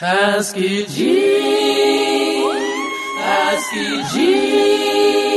Ask Eugene, ask Eugene.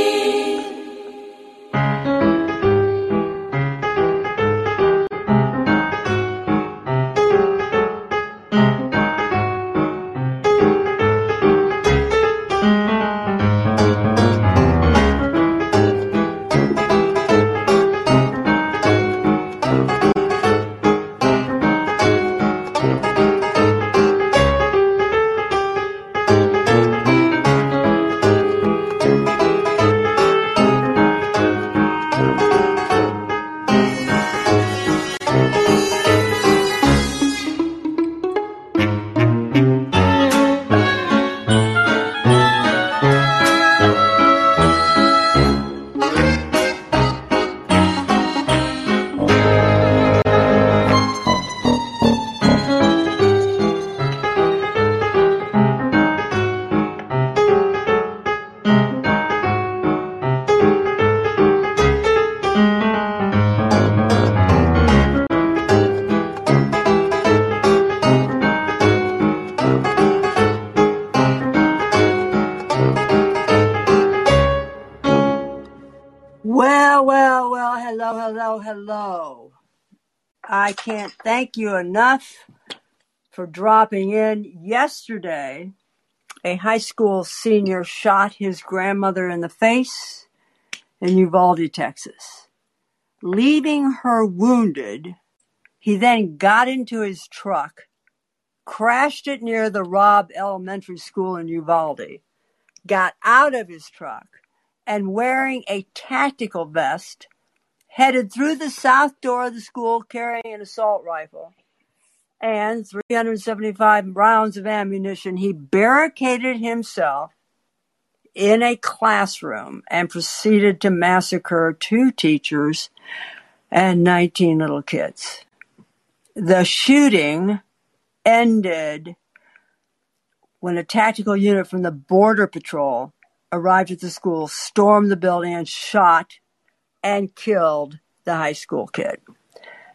Thank you enough for dropping in. Yesterday, a high school senior shot his grandmother in the face in Uvalde, Texas. Leaving her wounded, he then got into his truck, crashed it near the Robb Elementary School in Uvalde, got out of his truck, and wearing a tactical vest, headed through the south door of the school carrying an assault rifle and 375 rounds of ammunition. He barricaded himself in a classroom and proceeded to massacre two teachers and 19 little kids. The shooting ended when a tactical unit from the Border Patrol arrived at the school, stormed the building, and shot and killed the high school kid.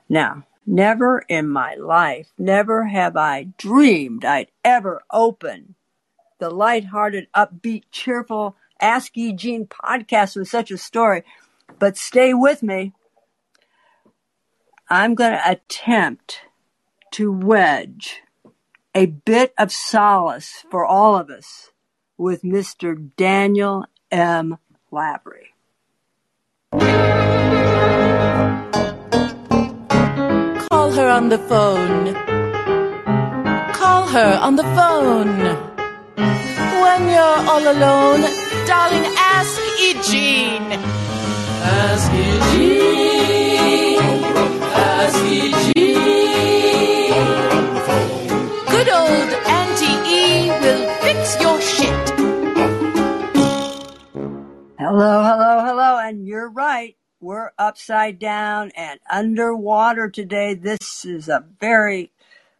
Now, never in my life, never have I dreamed I'd ever open the lighthearted, upbeat, cheerful Ask Eugene podcast with such a story. But stay with me. I'm going to attempt to wedge a bit of solace for all of us with Mr. Daniel M. Lavery. Call her on the phone. Call her on the phone. When you're all alone, darling, ask Eugene. Ask Eugene, ask Eugene. Good old Auntie E will fix your shit. Hello, hello, hello. And you're right. We're upside down and underwater today. This is a very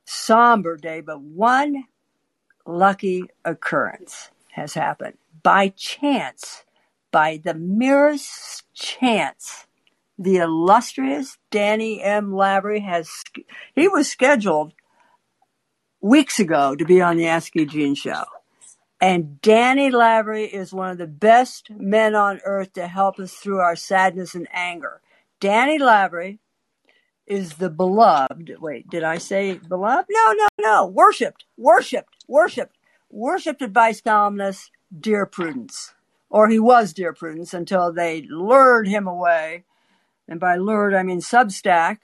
somber day, but one lucky occurrence has happened. By chance, by the merest chance, the illustrious Danny M. Lavery has, he was scheduled weeks ago to be on the Ask Eugene show. And Danny Lavery is one of the best men on earth to help us through our sadness and anger. Danny Lavery is the beloved. Wait, did I say beloved? No, no, no. Worshipped, worshipped, worshipped, worshipped advice columnist, Dear Prudence. Or he was Dear Prudence until they lured him away. And by lured, I mean Substack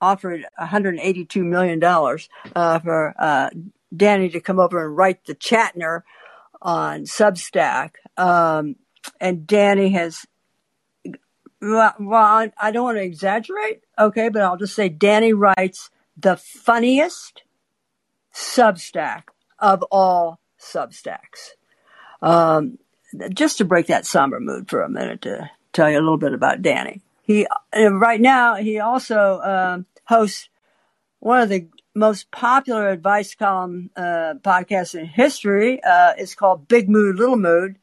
offered $182 million uh, for uh, Danny to come over and write the Chatner on Substack. Um, and Danny has, well, well, I don't want to exaggerate, okay, but I'll just say Danny writes the funniest Substack of all Substacks. Um, just to break that somber mood for a minute to tell you a little bit about Danny. He right now he also um, hosts one of the most popular advice column uh, podcasts in history. Uh, it's called Big Mood, Little Mood,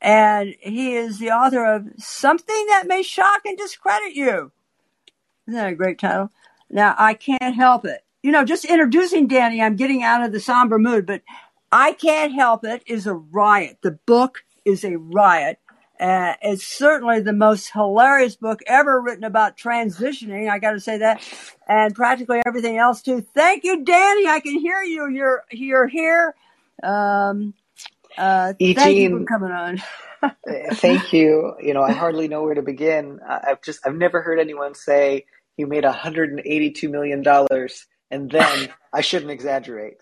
and he is the author of Something That May Shock and Discredit You. Isn't that a great title? Now I can't help it. you know, just introducing Danny, I'm getting out of the somber mood, but I Can't Help It is a riot. The book is a riot. Uh, it's certainly the most hilarious book ever written about transitioning. I got to say that, and practically everything else too. Thank you, Danny. I can hear you. You're you're here. Um, uh, thank you for coming on. thank you. You know, I hardly know where to begin. I've just I've never heard anyone say you made 182 million dollars, and then I shouldn't exaggerate.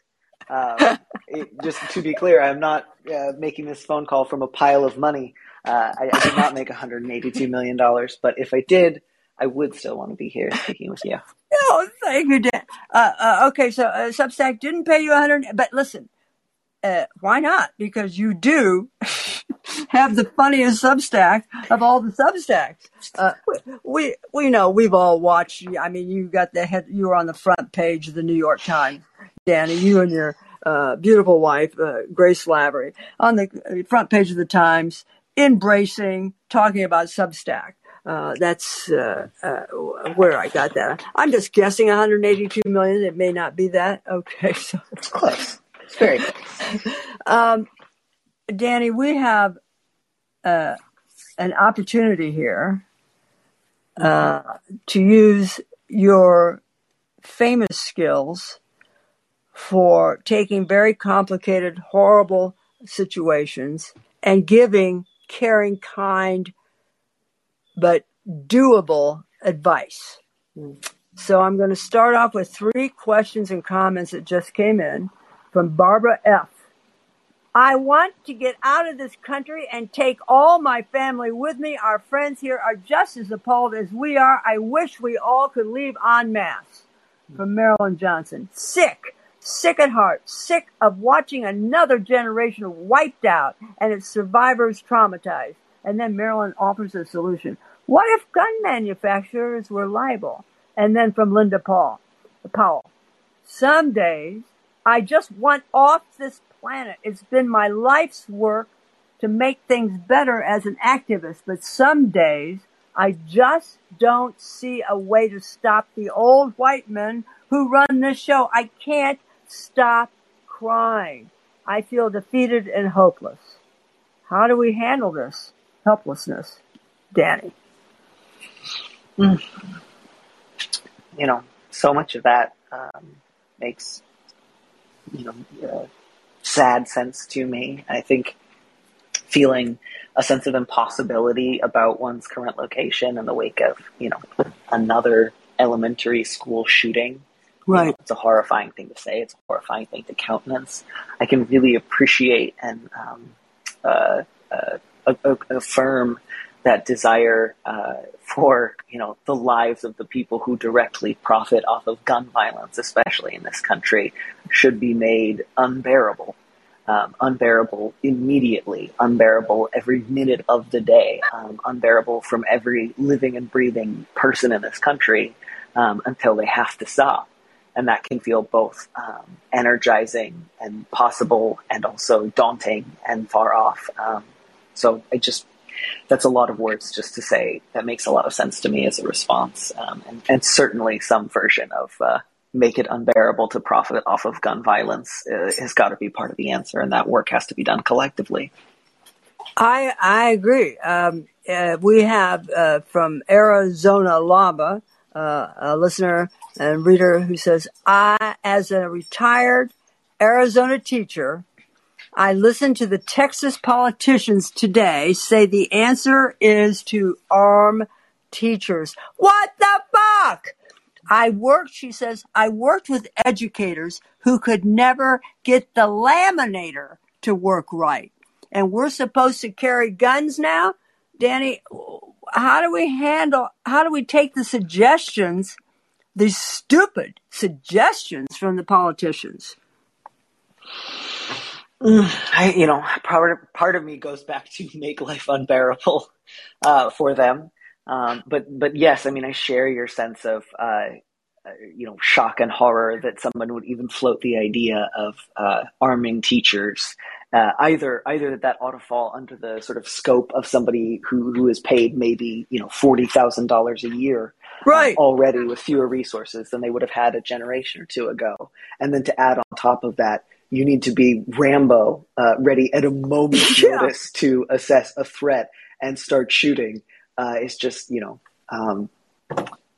Um, it, just to be clear, I'm not uh, making this phone call from a pile of money. Uh, I, I, did not make 182 million dollars, but if I did, I would still want to be here speaking with you. No, thank you, Dan. Uh, uh, okay, so uh, Substack didn't pay you 100, but listen, uh, why not? Because you do have the funniest Substack of all the Substacks. Uh, we we know we've all watched. I mean, you got the head. You were on the front page of the New York Times, Danny. You and your beautiful wife, Grace Lavery, on the front page of the Times, embracing, talking about Substack. Uh, that's uh, uh, where I got that. I'm just guessing 182 million. It may not be that. Okay, so it's close. It's very close. um, Danny, we have uh, an opportunity here uh, to use your famous skills for taking very complicated, horrible situations and giving caring, kind, but doable advice. So I'm going to start off with three questions and comments that just came in from Barbara F. I want to get out of this country and take all my family with me. Our friends here are just as appalled as we are. I wish we all could leave en masse. From Marilyn Johnson. Sick, sick at heart, sick of watching another generation wiped out and its survivors traumatized. And then Marilyn offers a solution. What if gun manufacturers were liable? And then from Linda Paul, Powell. Some days I just want off this planet. It's been my life's work to make things better as an activist, but some days I just don't see a way to stop the old white men who run this show. I can't stop crying. I feel defeated and hopeless. How do we handle this helplessness, Danny? Mm. You know, so much of that um, makes you know uh, sad sense to me. I think feeling a sense of impossibility about one's current location in the wake of you know another elementary school shooting. Right. It's a horrifying thing to say. It's a horrifying thing to countenance. I can really appreciate and um, uh, uh, affirm that desire uh, for you know the lives of the people who directly profit off of gun violence, especially in this country, should be made unbearable. Um, unbearable immediately, unbearable every minute of the day, um, unbearable from every living and breathing person in this country um, until they have to stop. And that can feel both um, energizing and possible and also daunting and far off. Um, so I just that's a lot of words just to say that makes a lot of sense to me as a response, um, and, and, certainly some version of uh, make it unbearable to profit off of gun violence uh, has got to be part of the answer, and that work has to be done collectively. I I agree. Um, uh, we have uh, from Arizona Lava uh, a listener and reader who says, "I, as a retired Arizona teacher." I listened to the Texas politicians today say the answer is to arm teachers. What the fuck? I worked, she says, I worked with educators who could never get the laminator to work right. And we're supposed to carry guns now? Danny, how do we handle, how do we take the suggestions, these stupid suggestions from the politicians? I, you know, part of, part of me goes back to make life unbearable uh, for them. Um, but but yes, I mean, I share your sense of uh, uh, you know shock and horror that someone would even float the idea of uh, arming teachers. Uh, either either that that ought to fall under the sort of scope of somebody who who is paid maybe you know forty thousand dollars a year Right. already with fewer resources than they would have had a generation or two ago. And then to add on top of that, you need to be Rambo, uh, ready at a moment's Yeah. notice to assess a threat and start shooting. Uh, it's just, you know, um,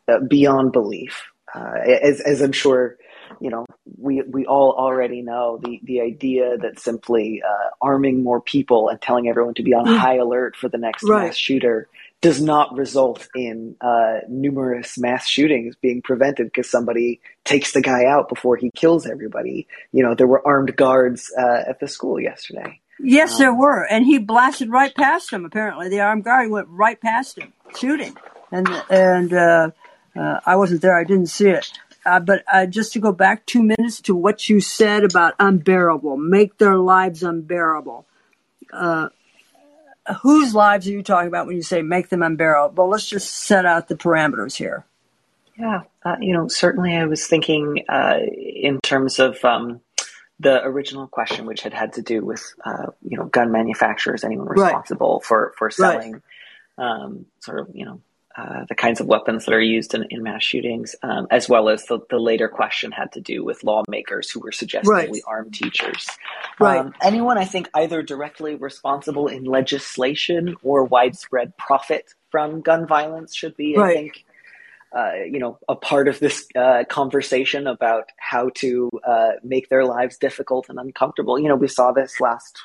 uh, beyond belief. Uh, as, as I'm sure, you know, we, we all already know the, the idea that simply uh, arming more people and telling everyone to be on Mm. high alert for the next Right. mass shooter does not result in uh, numerous mass shootings being prevented because somebody takes the guy out before he kills everybody. You know, there were armed guards uh, at the school yesterday. Yes, there were, and he blasted right past him. Apparently, the armed guard went right past him, shooting, and and uh, uh, I wasn't there. I didn't see it. Uh, but uh, just to go back two minutes to what you said about unbearable, make their lives unbearable. Uh, whose lives are you talking about when you say make them unbearable? Well, let's just set out the parameters here. Yeah, uh, you know, certainly I was thinking uh, in terms of um, the original question, which had had to do with uh, you know gun manufacturers, anyone Right. responsible for for selling um, sort of you know uh, the kinds of weapons that are used in, in mass shootings, um, as well as the, the later question had to do with lawmakers who were suggesting Right. we arm teachers. Right. Um, anyone, I think, either directly responsible in legislation or widespread profit from gun violence should be, I think, uh, you know, a part of this uh, conversation about how to uh, make their lives difficult and uncomfortable. You know, we saw this last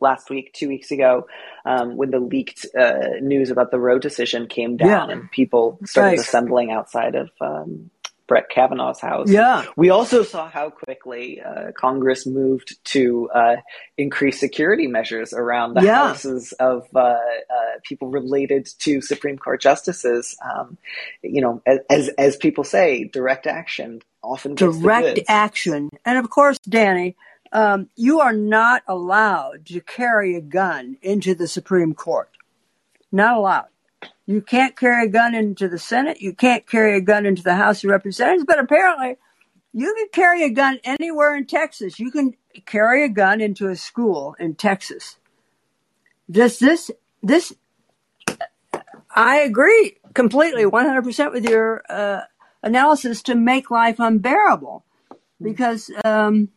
last week, two weeks ago, um, when the leaked uh, news about the Roe decision came down Yeah. and people started Right. assembling outside of um, Brett Kavanaugh's house. Yeah. We also saw how quickly uh, Congress moved to uh, increase security measures around the Yeah. houses of uh, uh, people related to Supreme Court justices. Um, you know, as, as people say, direct action often direct action. And of course, Danny, um, you are not allowed to carry a gun into the Supreme Court. Not allowed. You can't carry a gun into the Senate. You can't carry a gun into the House of Representatives. But apparently, you can carry a gun anywhere in Texas. You can carry a gun into a school in Texas. Does this this? I agree completely, one hundred percent with your uh, analysis to make life unbearable. Because, um,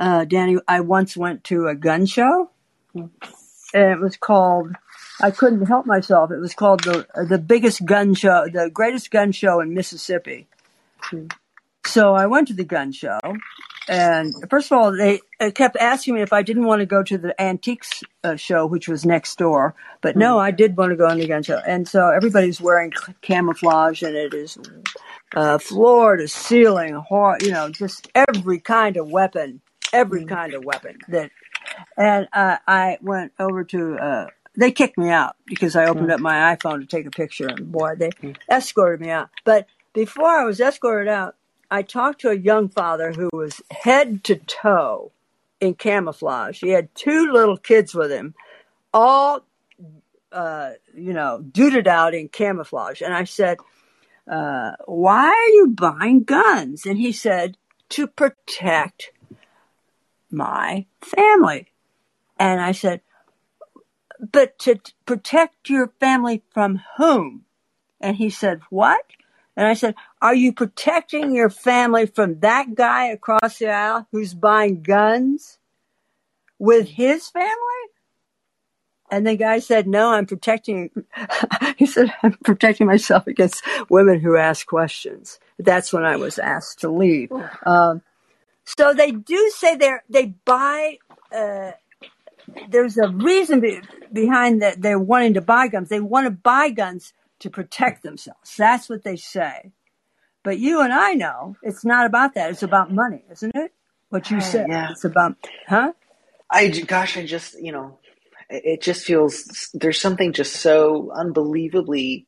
uh, Danny, I once went to a gun show, and it was called. I couldn't help myself. It was called the the biggest gun show, the greatest gun show in Mississippi. So I went to the gun show, and first of all, they kept asking me if I didn't want to go to the antiques uh, show, which was next door. But no, I did want to go on the gun show, and so everybody's wearing camouflage, and it is uh, floor to ceiling, you know, just every kind of weapon, every kind of weapon that. And uh, I went over to. Uh, they kicked me out because I opened up my iPhone to take a picture, and boy, they escorted me out. But before I was escorted out, I talked to a young father who was head to toe in camouflage. He had two little kids with him, all, uh, you know, duded out in camouflage. And I said, uh, why are you buying guns? And he said, to protect my family. And I said, but to t- protect your family from whom? And he said, what? And I said, are you protecting your family from that guy across the aisle who's buying guns with his family? And the guy said, no, I'm protecting, he said, I'm protecting myself against women who ask questions. That's when I was asked to leave. Um, so they do say they're, they buy, uh, there's a reason be, behind that they're wanting to buy guns. They want to buy guns to protect themselves. That's what they say. But you and I know it's not about that. It's about money, isn't it? What you said. yeah. It's about, huh? I gosh, I just you know, it just feels there's something just so unbelievably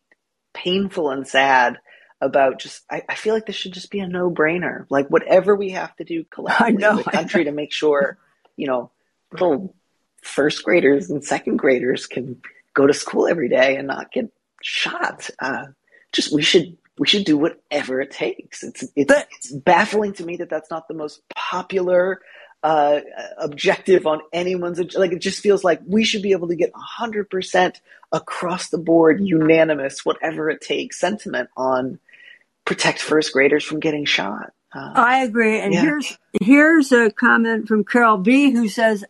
painful and sad about just. I, I feel like this should just be a no brainer. Like whatever we have to do collectively know, in the country to make sure, you know, little first graders and second graders can go to school every day and not get shot. Uh, just we should we should do whatever it takes. It's it's But- it's baffling to me that that's not the most popular uh, objective on anyone's like it just feels like we should be able to get 100% across the board unanimous whatever it takes sentiment on protect first graders from getting shot uh, I agree. And yeah. here's here's a comment from Carol B who says,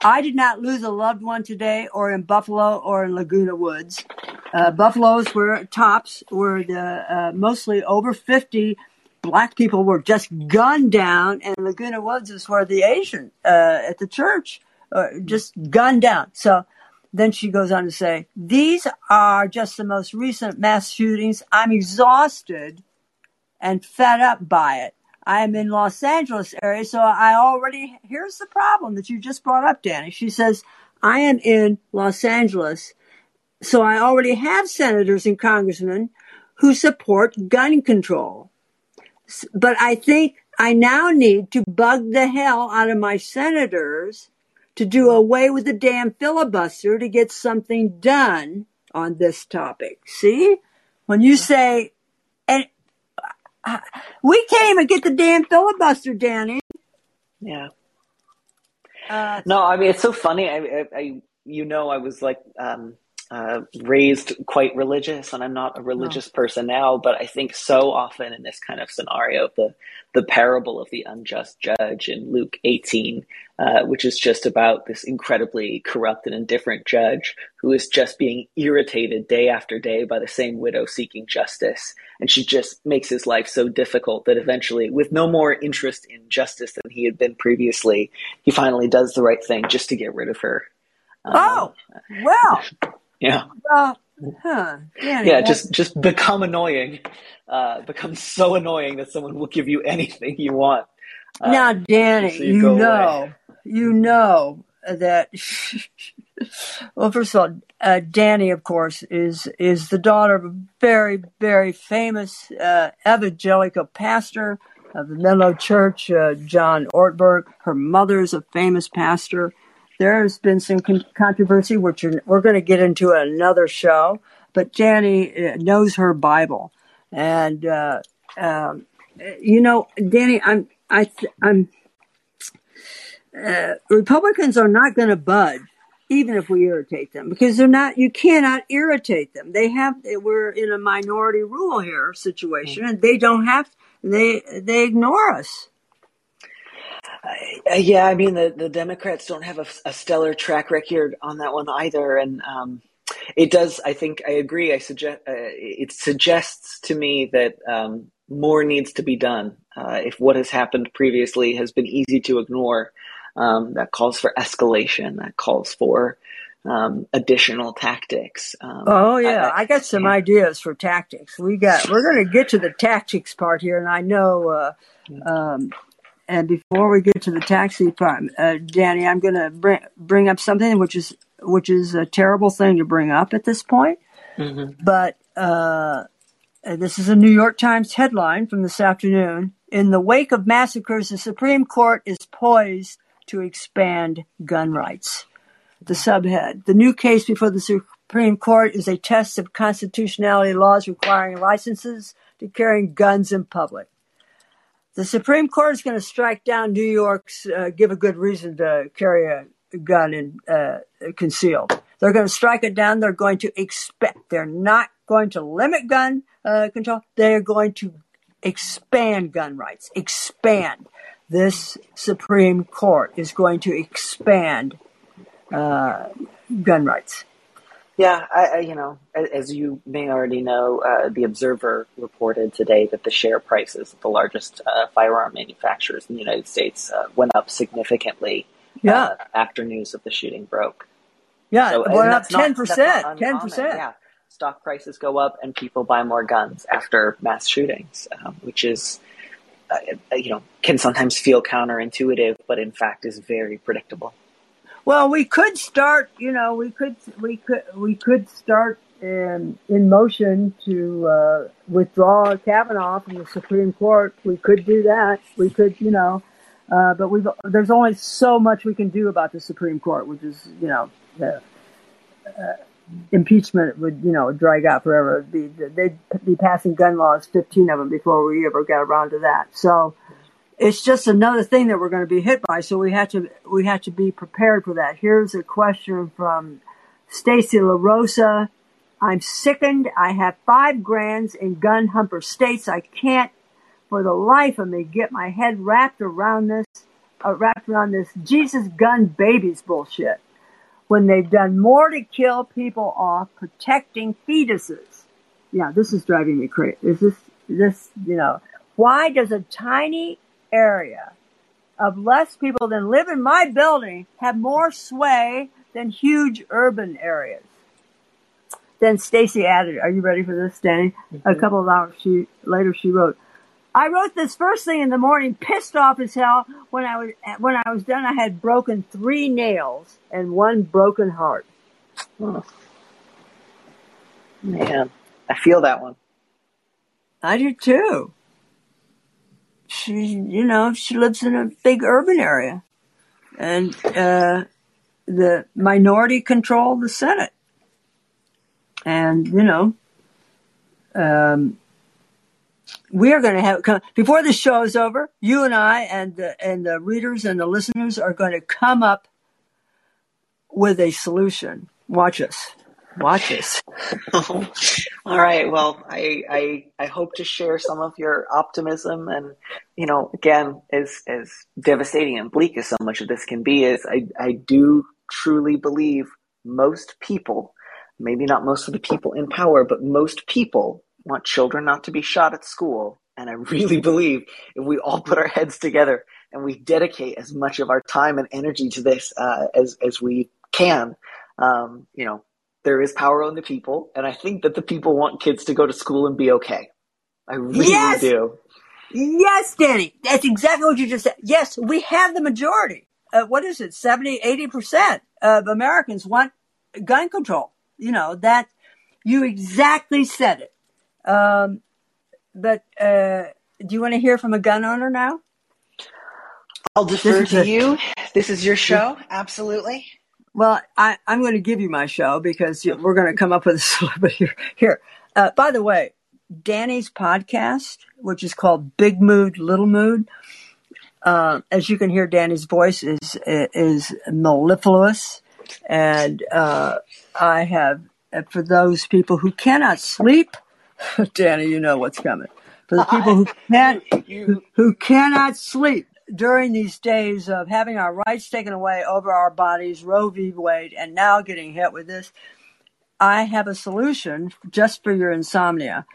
I did not lose a loved one today or in Buffalo or in Laguna Woods. Uh, Buffalo's were tops were the uh, mostly over 50 black people were just gunned down and Laguna Woods is where the Asian uh, at the church uh, just gunned down. So then she goes on to say, these are just the most recent mass shootings. I'm exhausted and fed up by it. I am in Los Angeles area, so I already, here's the problem that you just brought up, Danny. She says, I am in Los Angeles, so I already have senators and congressmen who support gun control. But I think I now need to bug the hell out of my senators to do away with the damn filibuster to get something done on this topic. See? When you say, and we can't even get the damn filibuster, Danny. yeah Uh, no i mean it's so funny i, I, I you know i was like um uh, raised quite religious, and I'm not a religious person now. But I think so often in this kind of scenario, the the parable of the unjust judge in Luke 18, uh, which is just about this incredibly corrupt and indifferent judge who is just being irritated day after day by the same widow seeking justice, and she just makes his life so difficult that eventually, with no more interest in justice than he had been previously, he finally does the right thing just to get rid of her. Um, oh, well, yeah. well, huh, Danny. yeah just just become annoying uh become so annoying that someone will give you anything you want uh, now, Danny, so you you, know, away. you know that. well, first of all, uh, Danny, of course, is is the daughter of a very, very famous uh, evangelical pastor of the Menlo Church, uh, John Ortberg. Her mother's a famous pastor. There has been some con- controversy, which are- we're going to get into another show. But Danny uh, knows her Bible, and uh, um, you know, Danny, I'm I th- I'm uh, Republicans are not going to budge, even if we irritate them, because they're not. You cannot irritate them. They have. We're in a minority rule here situation, and they don't have. They they ignore us. Uh, yeah i mean the, the democrats don't have a, a stellar track record on that one either and um it does i think i agree i suggest uh, it suggests to me that um more needs to be done uh, if what has happened previously has been easy to ignore um, that calls for escalation that calls for um, additional tactics um, Oh yeah, I- I got some ideas for tactics. We got. We're going to get to the tactics part here, and I know. Uh, um, and before we get to the taxi part, uh, Danny, I'm going to bring bring up something which is which is a terrible thing to bring up at this point. Mhm. But uh, this is a New York Times headline from this afternoon. In the wake of massacres, the Supreme Court is poised to expand gun rights. The subhead The new case before the Supreme Court is a test of constitutionality laws requiring licenses to carrying guns in public. The Supreme Court is going to strike down New York's uh, give a good reason to carry a gun in uh, concealed. They're going to strike it down. They're going to expect. They're not going to limit gun uh, control. They are going to expand gun rights. Expand. This Supreme Court is going to expand uh, gun rights. Yeah, I, I, you know, as you may already know, uh, the Observer reported today that the share prices of the largest uh, firearm manufacturers in the United States uh, went up significantly Yeah, uh, after news of the shooting broke. yeah. So, went up ten percent. Ten percent. Yeah, stock prices go up and people buy more guns after mass shootings, um, which is, uh, uh, you know, can sometimes feel counterintuitive, but in fact is very predictable. Well, we could start. You know, we could we could we could start in in motion to uh, withdraw Kavanaugh from the Supreme Court. We could do that. We could, you know, uh, but we've there's only so much we can do about the Supreme Court, which is, you know, the uh, impeachment would, you know, drag out forever. Be, they'd be passing gun laws, fifteen of them, before we ever got around to that. So. It's just another thing that we're going to be hit by. So we have to we have to be prepared for that. Here's a question from Stacy LaRosa. I'm sickened. I have five grands in gun humper states. I can't for the life of me get my head wrapped around this uh, wrapped around this Jesus gun babies bullshit when they've done more to kill people off protecting fetuses. Yeah, this is driving me crazy. Is this this you know why does a tiny area of less people than live in my building have more sway than huge urban areas? Then Stacy added, "Are you ready for this, Danny?" A mm-hmm. couple of hours she later she wrote, "I wrote this first thing in the morning, pissed off as hell. When I was when I was done, I had broken three nails and one broken heart." Oh, man, I feel that one. I do too. She, you know, she lives in a big urban area, and uh, the minority control the Senate, and you know, um, we are going to have before the show is over. You and I and the and the readers and the listeners are going to come up with a solution. Watch us. Watch us. All right. Well, I, I I hope to share some of your optimism, and you know, again, as as devastating and bleak as so much of this can be, is I I do truly believe most people, maybe not most of the people in power, but most people want children not to be shot at school, and I really believe if we all put our heads together and we dedicate as much of our time and energy to this uh, as as we can, um, you know, there is power in the people, and I think that the people want kids to go to school and be okay. I really Yes! do. Yes, Danny. That's exactly what you just said. Yes, we have the majority. Uh, what is it? 70, 80% of Americans want gun control. You know, that you exactly said it. Um, but, uh, do you want to hear from a gun owner now? I'll defer to a- you. This is your show. Absolutely. Well, I, I'm going to give you my show because you- we're going to come up with a here, here. Uh, by the way, Danny's podcast, which is called Big Mood, Little Mood, uh, as you can hear, Danny's voice is is mellifluous, and uh, I have uh, for those people who cannot sleep, Danny, you know what's coming. For the people who can't who, who cannot sleep during these days of having our rights taken away over our bodies, Roe v. Wade, and now getting hit with this, I have a solution just for your insomnia.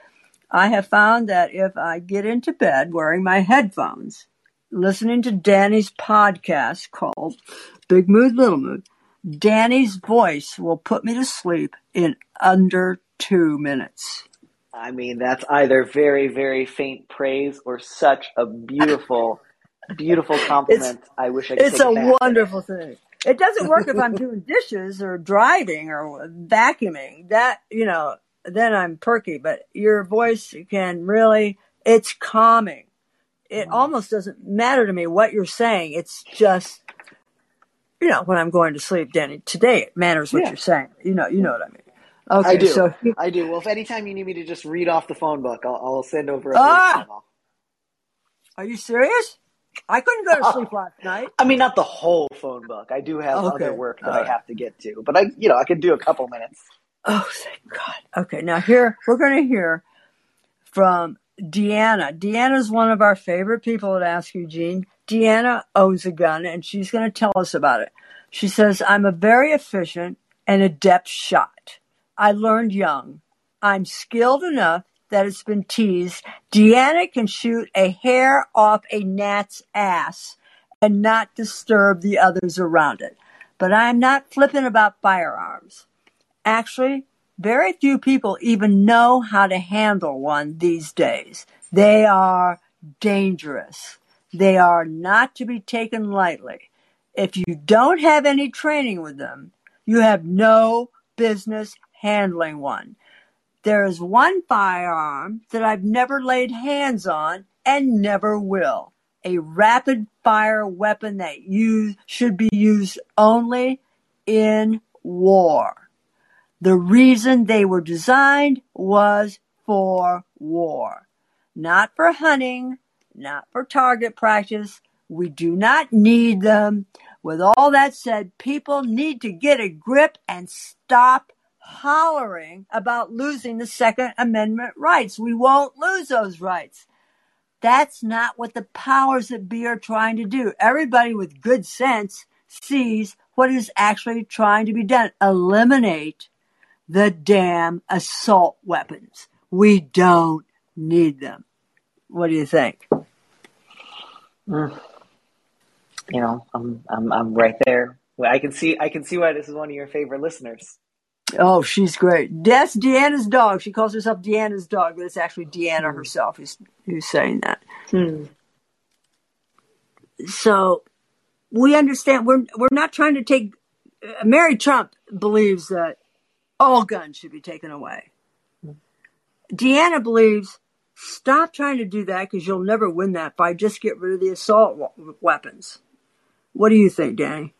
I have found that if I get into bed wearing my headphones, listening to Danny's podcast called Big Mood, Little Mood, Danny's voice will put me to sleep in under two minutes. I mean, that's either very, very faint praise or such a beautiful, beautiful compliment. I wish I could It's a back. wonderful thing. It doesn't work if I'm doing dishes or driving or vacuuming. That, you know, then I'm perky, but your voice can really, it's calming. It mm-hmm. almost doesn't matter to me what you're saying. It's just, you know, when I'm going to sleep, Danny, today it matters what Yeah. you're saying. You know, you know what I mean. Okay, I do. so I do. Well, if anytime you need me to just read off the phone book, I'll, I'll send over a ah! memo. are you serious? I couldn't go to uh, sleep last night. I mean, not the whole phone book. I do have Okay. other work that All I right. have to get to, but I, you know, I could do a couple minutes. Oh, thank God. Okay, now here we're going to hear from Deanna. Deanna's one of our favorite people at Ask Eugene. Deanna owns a gun and she's going to tell us about it. She says, I'm a very efficient and adept shot. I learned young. I'm skilled enough that it's been teased. Deanna can shoot a hair off a gnat's ass and not disturb the others around it. But I'm not flippant about firearms. Actually, very few people even know how to handle one these days. They are dangerous. They are not to be taken lightly. If you don't have any training with them, you have no business handling one. There is one firearm that I've never laid hands on and never will. A rapid fire weapon that should be used only in war. The reason they were designed was for war, not for hunting, not for target practice. We do not need them. With all that said, people need to get a grip and stop hollering about losing the Second Amendment rights. We won't lose those rights. That's not what the powers that be are trying to do. Everybody with good sense sees what is actually trying to be done. Eliminate the damn assault weapons. We don't need them. What do you think? Mm. You know, I'm I'm I'm right there. I can see I can see why this is one of your favorite listeners. Oh, she's great. That's Deanna's dog. She calls herself Deanna's dog, but it's actually Deanna herself who's who's saying that. Hmm. So we understand we're we're not trying to take. Uh, Mary Trump believes that all guns should be taken away. Deanna believes stop trying to do that because you'll never win that fight. Just get rid of the assault weapons. What do you think, Danny?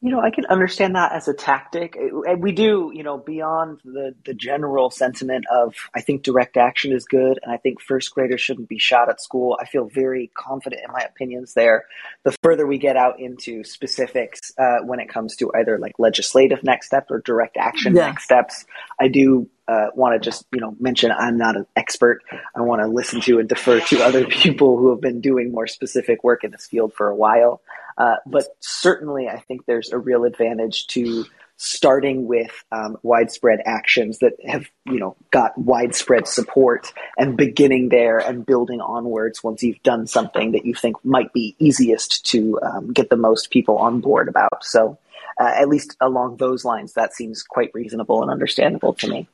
You know, I can understand that as a tactic. And we do, you know, beyond the, the general sentiment of I think direct action is good and I think first graders shouldn't be shot at school. I feel very confident in my opinions there. The further we get out into specifics uh, when it comes to either like legislative next steps or direct action Yeah. next steps, I do uh, want to just, you know, mention I'm not an expert. I want to listen to and defer to other people who have been doing more specific work in this field for a while. Uh, but certainly, I think there's a real advantage to starting with um, widespread actions that have, you know, got widespread support and beginning there and building onwards once you've done something that you think might be easiest to um, get the most people on board about. So, uh, at least along those lines, that seems quite reasonable and understandable to me.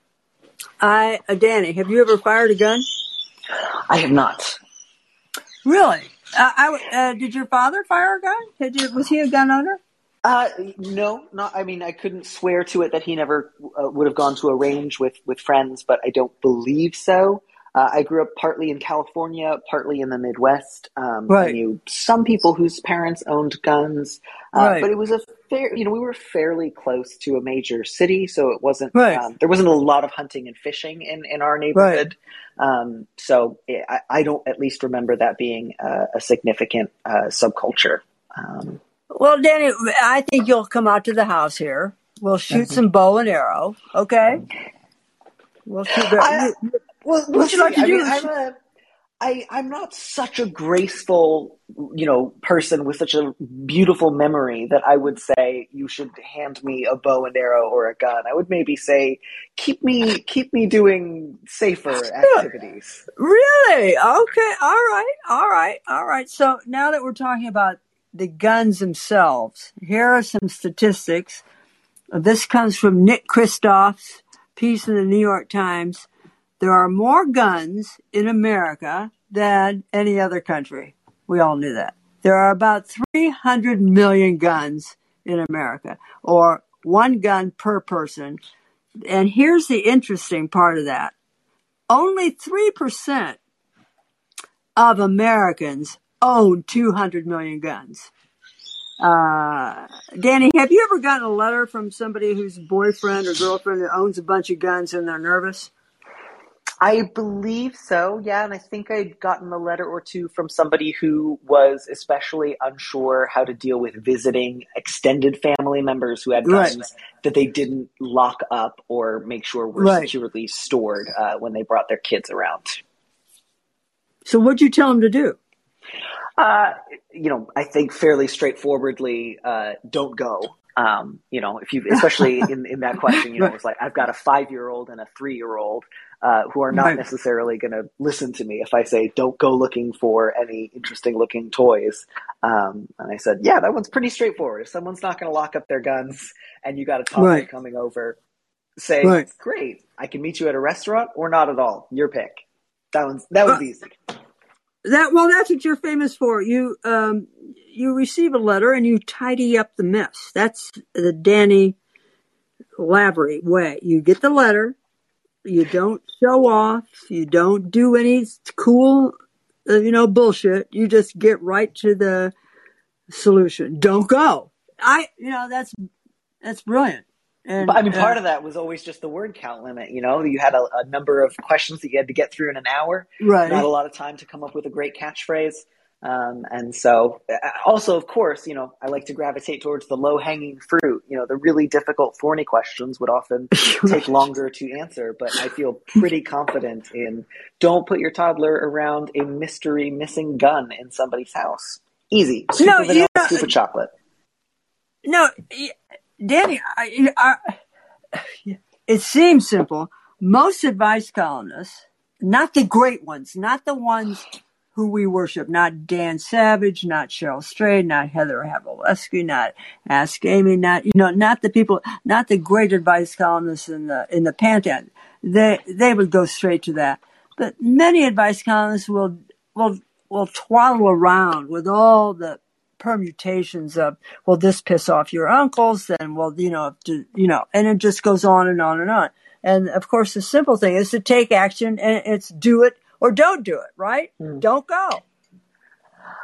I, uh, Danny, have you ever fired a gun? I have not. Really? Uh, I, uh, did your father fire a gun? Did you, was he a gun owner? Uh, no, not. I mean, I couldn't swear to it that he never uh, would have gone to a range with with friends, but I don't believe so. Uh, I grew up partly in California, partly in the Midwest. Um, I Right. knew some people whose parents owned guns, uh, Right. but it was a fair. You know, we were fairly close to a major city, so it wasn't. Right. Um, there wasn't a lot of hunting and fishing in in our neighborhood. Um, so eh, I, I don't at least remember that being uh, a significant uh, subculture. Um, Well, Danny, I think you'll come out to the house here. We'll shoot some bow and arrow. Okay. We'll shoot. The, I- you- Well, What we'll you like to I do mean, is- I'm a, I, I'm not such a graceful, you know, person with such a beautiful memory that I would say you should hand me a bow and arrow or a gun. I would maybe say keep me keep me doing safer activities. Really? Okay. All right. All right. All right. So now that we're talking about the guns themselves, here are some statistics. This comes from Nick Kristof's piece in the New York Times. There are more guns in America than any other country. We all knew that. There are about 300 million guns in America, or one gun per person. And here's the interesting part of that only 3% of Americans own 200 million guns. Uh, Danny, have you ever gotten a letter from somebody whose boyfriend or girlfriend owns a bunch of guns and they're nervous? I believe so, yeah, and I think I'd gotten a letter or two from somebody who was especially unsure how to deal with visiting extended family members who had Right. guns that they didn't lock up or make sure were Right. securely stored uh, when they brought their kids around. So what'd you tell them to do? Uh, you know, I think fairly straightforwardly, uh, don't go. Um, you know, if you, especially in, in that question, you know, Right. it's like I've got a five year old and a three year old uh, who are not Right. necessarily going to listen to me if I say don't go looking for any interesting looking toys. Um, and I said, yeah, that one's pretty straightforward. If someone's not going to lock up their guns and you got a toddler Right. coming over, say, Right. great, I can meet you at a restaurant or not at all. Your pick. That one's that one's Uh, easy. That well, that's what you're famous for. You um, you receive a letter and you tidy up the mess. That's the Danny Lavery way. You get the letter, you don't show off, you don't do any cool, uh, you know, bullshit. You just get right to the solution. Don't go. I, you know, that's that's brilliant. And, But I mean, uh, part of that was always just the word count limit. You know, you had a, a number of questions that you had to get through in an hour. right. Not a lot of time to come up with a great catchphrase. Um, and so, uh, also, of course, you know, I like to gravitate towards the low hanging fruit. You know, the really difficult, thorny questions would often take longer to answer, but I feel pretty confident in don't put your toddler around a mystery missing gun in somebody's house. Easy. Scoop No, vanilla, you know- scoop of chocolate. No, Danny, I, I, it seems simple. Most advice columnists, not the great ones, not the ones who we worship, not Dan Savage, not Cheryl Strayed, not Heather Havrilesky, not Ask Amy, not you know, not the people, not the great advice columnists in the in the pantheon. They they would go straight to that. But many advice columnists will will will twaddle around with all the permutations of well this piss off your uncles then well you know you know and it just goes on and on and on and of course the simple thing is to take action and it's do it or don't do it right don't go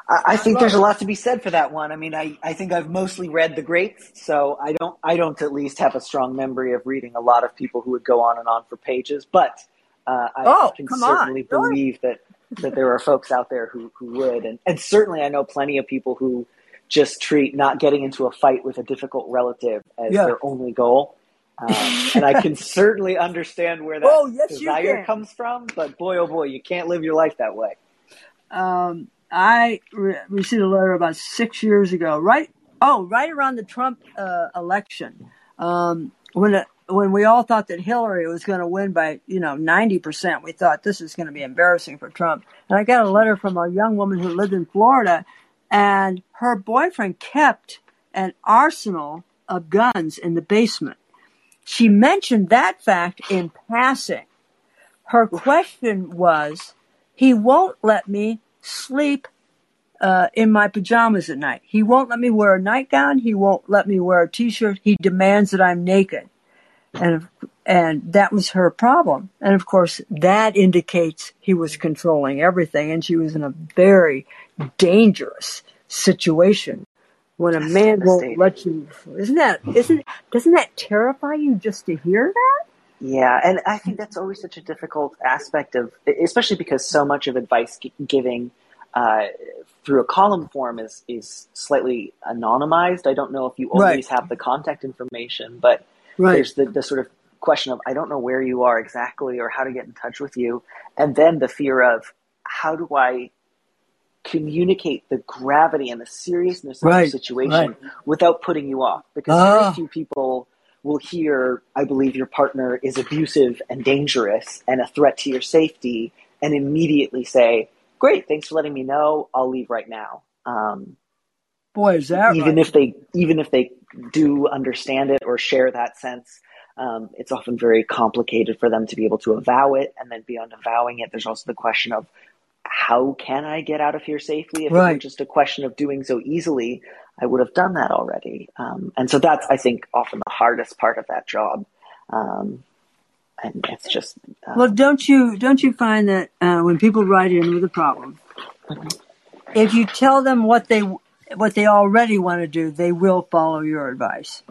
I, I think there's a lot to be said for that one. I mean, I, I think I've mostly read the greats, so I don't I don't at least have a strong memory of reading a lot of people who would go on and on for pages. But uh, I, Oh, can on. certainly Really? believe that that there are folks out there who, who would, and and certainly I know plenty of people who just treat not getting into a fight with a difficult relative as Yeah. their only goal. Um, and I can certainly understand where that Oh, yes, desire comes from, but boy, oh boy, you can't live your life that way. um, I re- received a letter about six years ago, right? Oh, right around the Trump uh, election, um, when it, when we all thought that Hillary was going to win by you know ninety percent. We thought this is going to be embarrassing for Trump. And I got a letter from a young woman who lived in Florida, and her boyfriend kept an arsenal of guns in the basement. She mentioned that fact in passing. Her question was, he won't let me sleep uh, in my pajamas at night. He won't let me wear a nightgown. He won't let me wear a t-shirt. He demands that I'm naked. And, and that was her problem. And of course, that indicates he was controlling everything and she was in a very dangerous situation when a That's man won't let you, isn't that, isn't, doesn't that terrify you just to hear that? Yeah, and I think that's always such a difficult aspect of, especially because so much of advice gi- giving uh, through a column form is is slightly anonymized. I don't know if you Right. always have the contact information, but Right. there's the, the sort of question of I don't know where you are exactly or how to get in touch with you, and then the fear of how do I communicate the gravity and the seriousness of Right, the situation without putting you off because Ah. very few people will hear I believe your partner is abusive and dangerous and a threat to your safety and immediately say great thanks for letting me know I'll leave right now um, Boy, is that even right. if they even if they do understand it or share that sense um, it's often very complicated for them to be able to avow it and then beyond avowing it there's also the question of how can i get out of here safely? If it were just a question of doing so easily i would have done that already. Um, and so that's i think often the hardest part of that job. Um, and it's just uh, Well, don't you don't you find that uh, when people write in with a problem, if you tell them what they what they already want to do, they will follow your advice.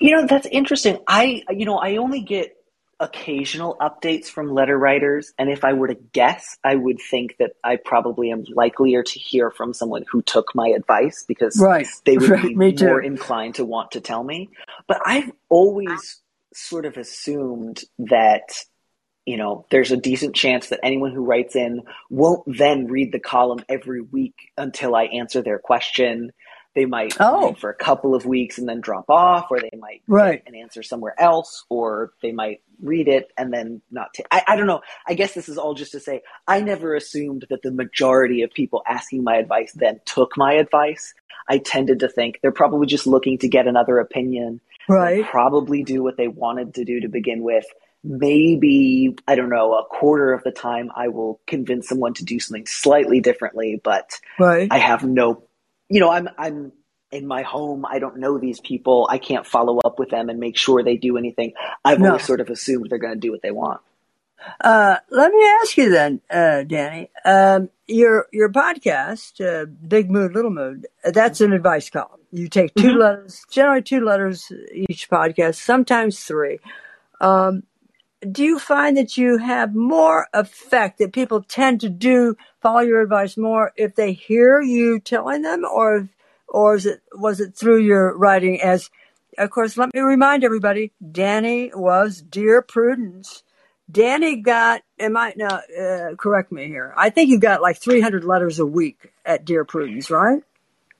You know, that's interesting. I, you know, I only get occasional updates from letter writers, and if I were to guess, I would think that I probably am likelier to hear from someone who took my advice because Right. they would Right, be more inclined to want to tell me. But I've always sort of assumed that you know, there's a decent chance that anyone who writes in won't then read the column every week until I answer their question. They might Oh. for a couple of weeks and then drop off, or they might Right. get an answer somewhere else, or they might read it and then not take. I, I don't know. I guess this is all just to say I never assumed that the majority of people asking my advice then took my advice. I tended to think they're probably just looking to get another opinion. They'll Right. probably do what they wanted to do to begin with. Maybe, I don't know, a quarter of the time I will convince someone to do something slightly differently, but Right. I have no, you know, I'm, I'm in my home. I don't know these people. I can't follow up with them and make sure they do anything. I've No. always sort of assumed they're going to do what they want. Uh, let me ask you then, uh, Danny. Um, your your podcast, uh, Big Mood, Little Mood, that's an advice column. You take 2 Mhm. letters, generally two letters each podcast, sometimes three. Um, do you find that you have more effect that people tend to do follow your advice more if they hear you telling them, or or is it was it through your writing? As of course, let me remind everybody, Danny was Dear Prudence. Danny got, am I now? Uh, correct me here. I think you got like 300 letters a week at Dear Prudence, right?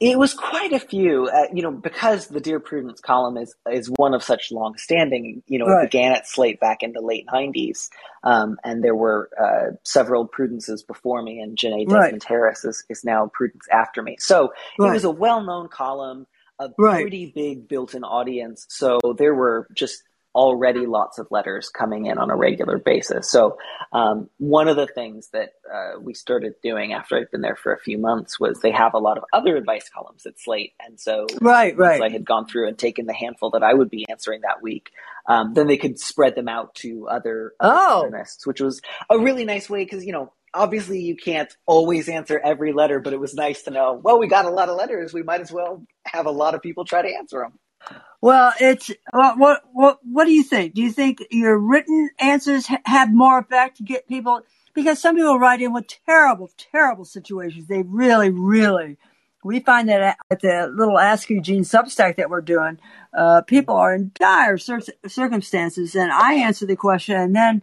It was quite a few, uh, you know, because the Dear Prudence column is is one of such long standing. You know, Right. it began at Slate back in the late '90s, um, and there were uh, several Prudences before me, and Jenée Right. Desmond Harris is, is now Prudence after me. So it was a well known column, a Right. pretty big built in audience. So there were just already lots of letters coming in on a regular basis. So um, one of the things that uh, we started doing after I'd been there for a few months was they have a lot of other advice columns at Slate, and so Right, once I had gone through and taken the handful that I would be answering that week, um, then they could spread them out to other, Oh, which was a really nice way because you know. Obviously, you can't always answer every letter, but it was nice to know. Well, we got a lot of letters. We might as well have a lot of people try to answer them. Well, it's what what what what do you think? Do you think your written answers ha- have more effect to get people? Because some people write in with terrible, terrible situations. They really, really. We find that at the little Ask Eugene Substack that we're doing, uh, people are in dire cir- circumstances, and I answer the question, and then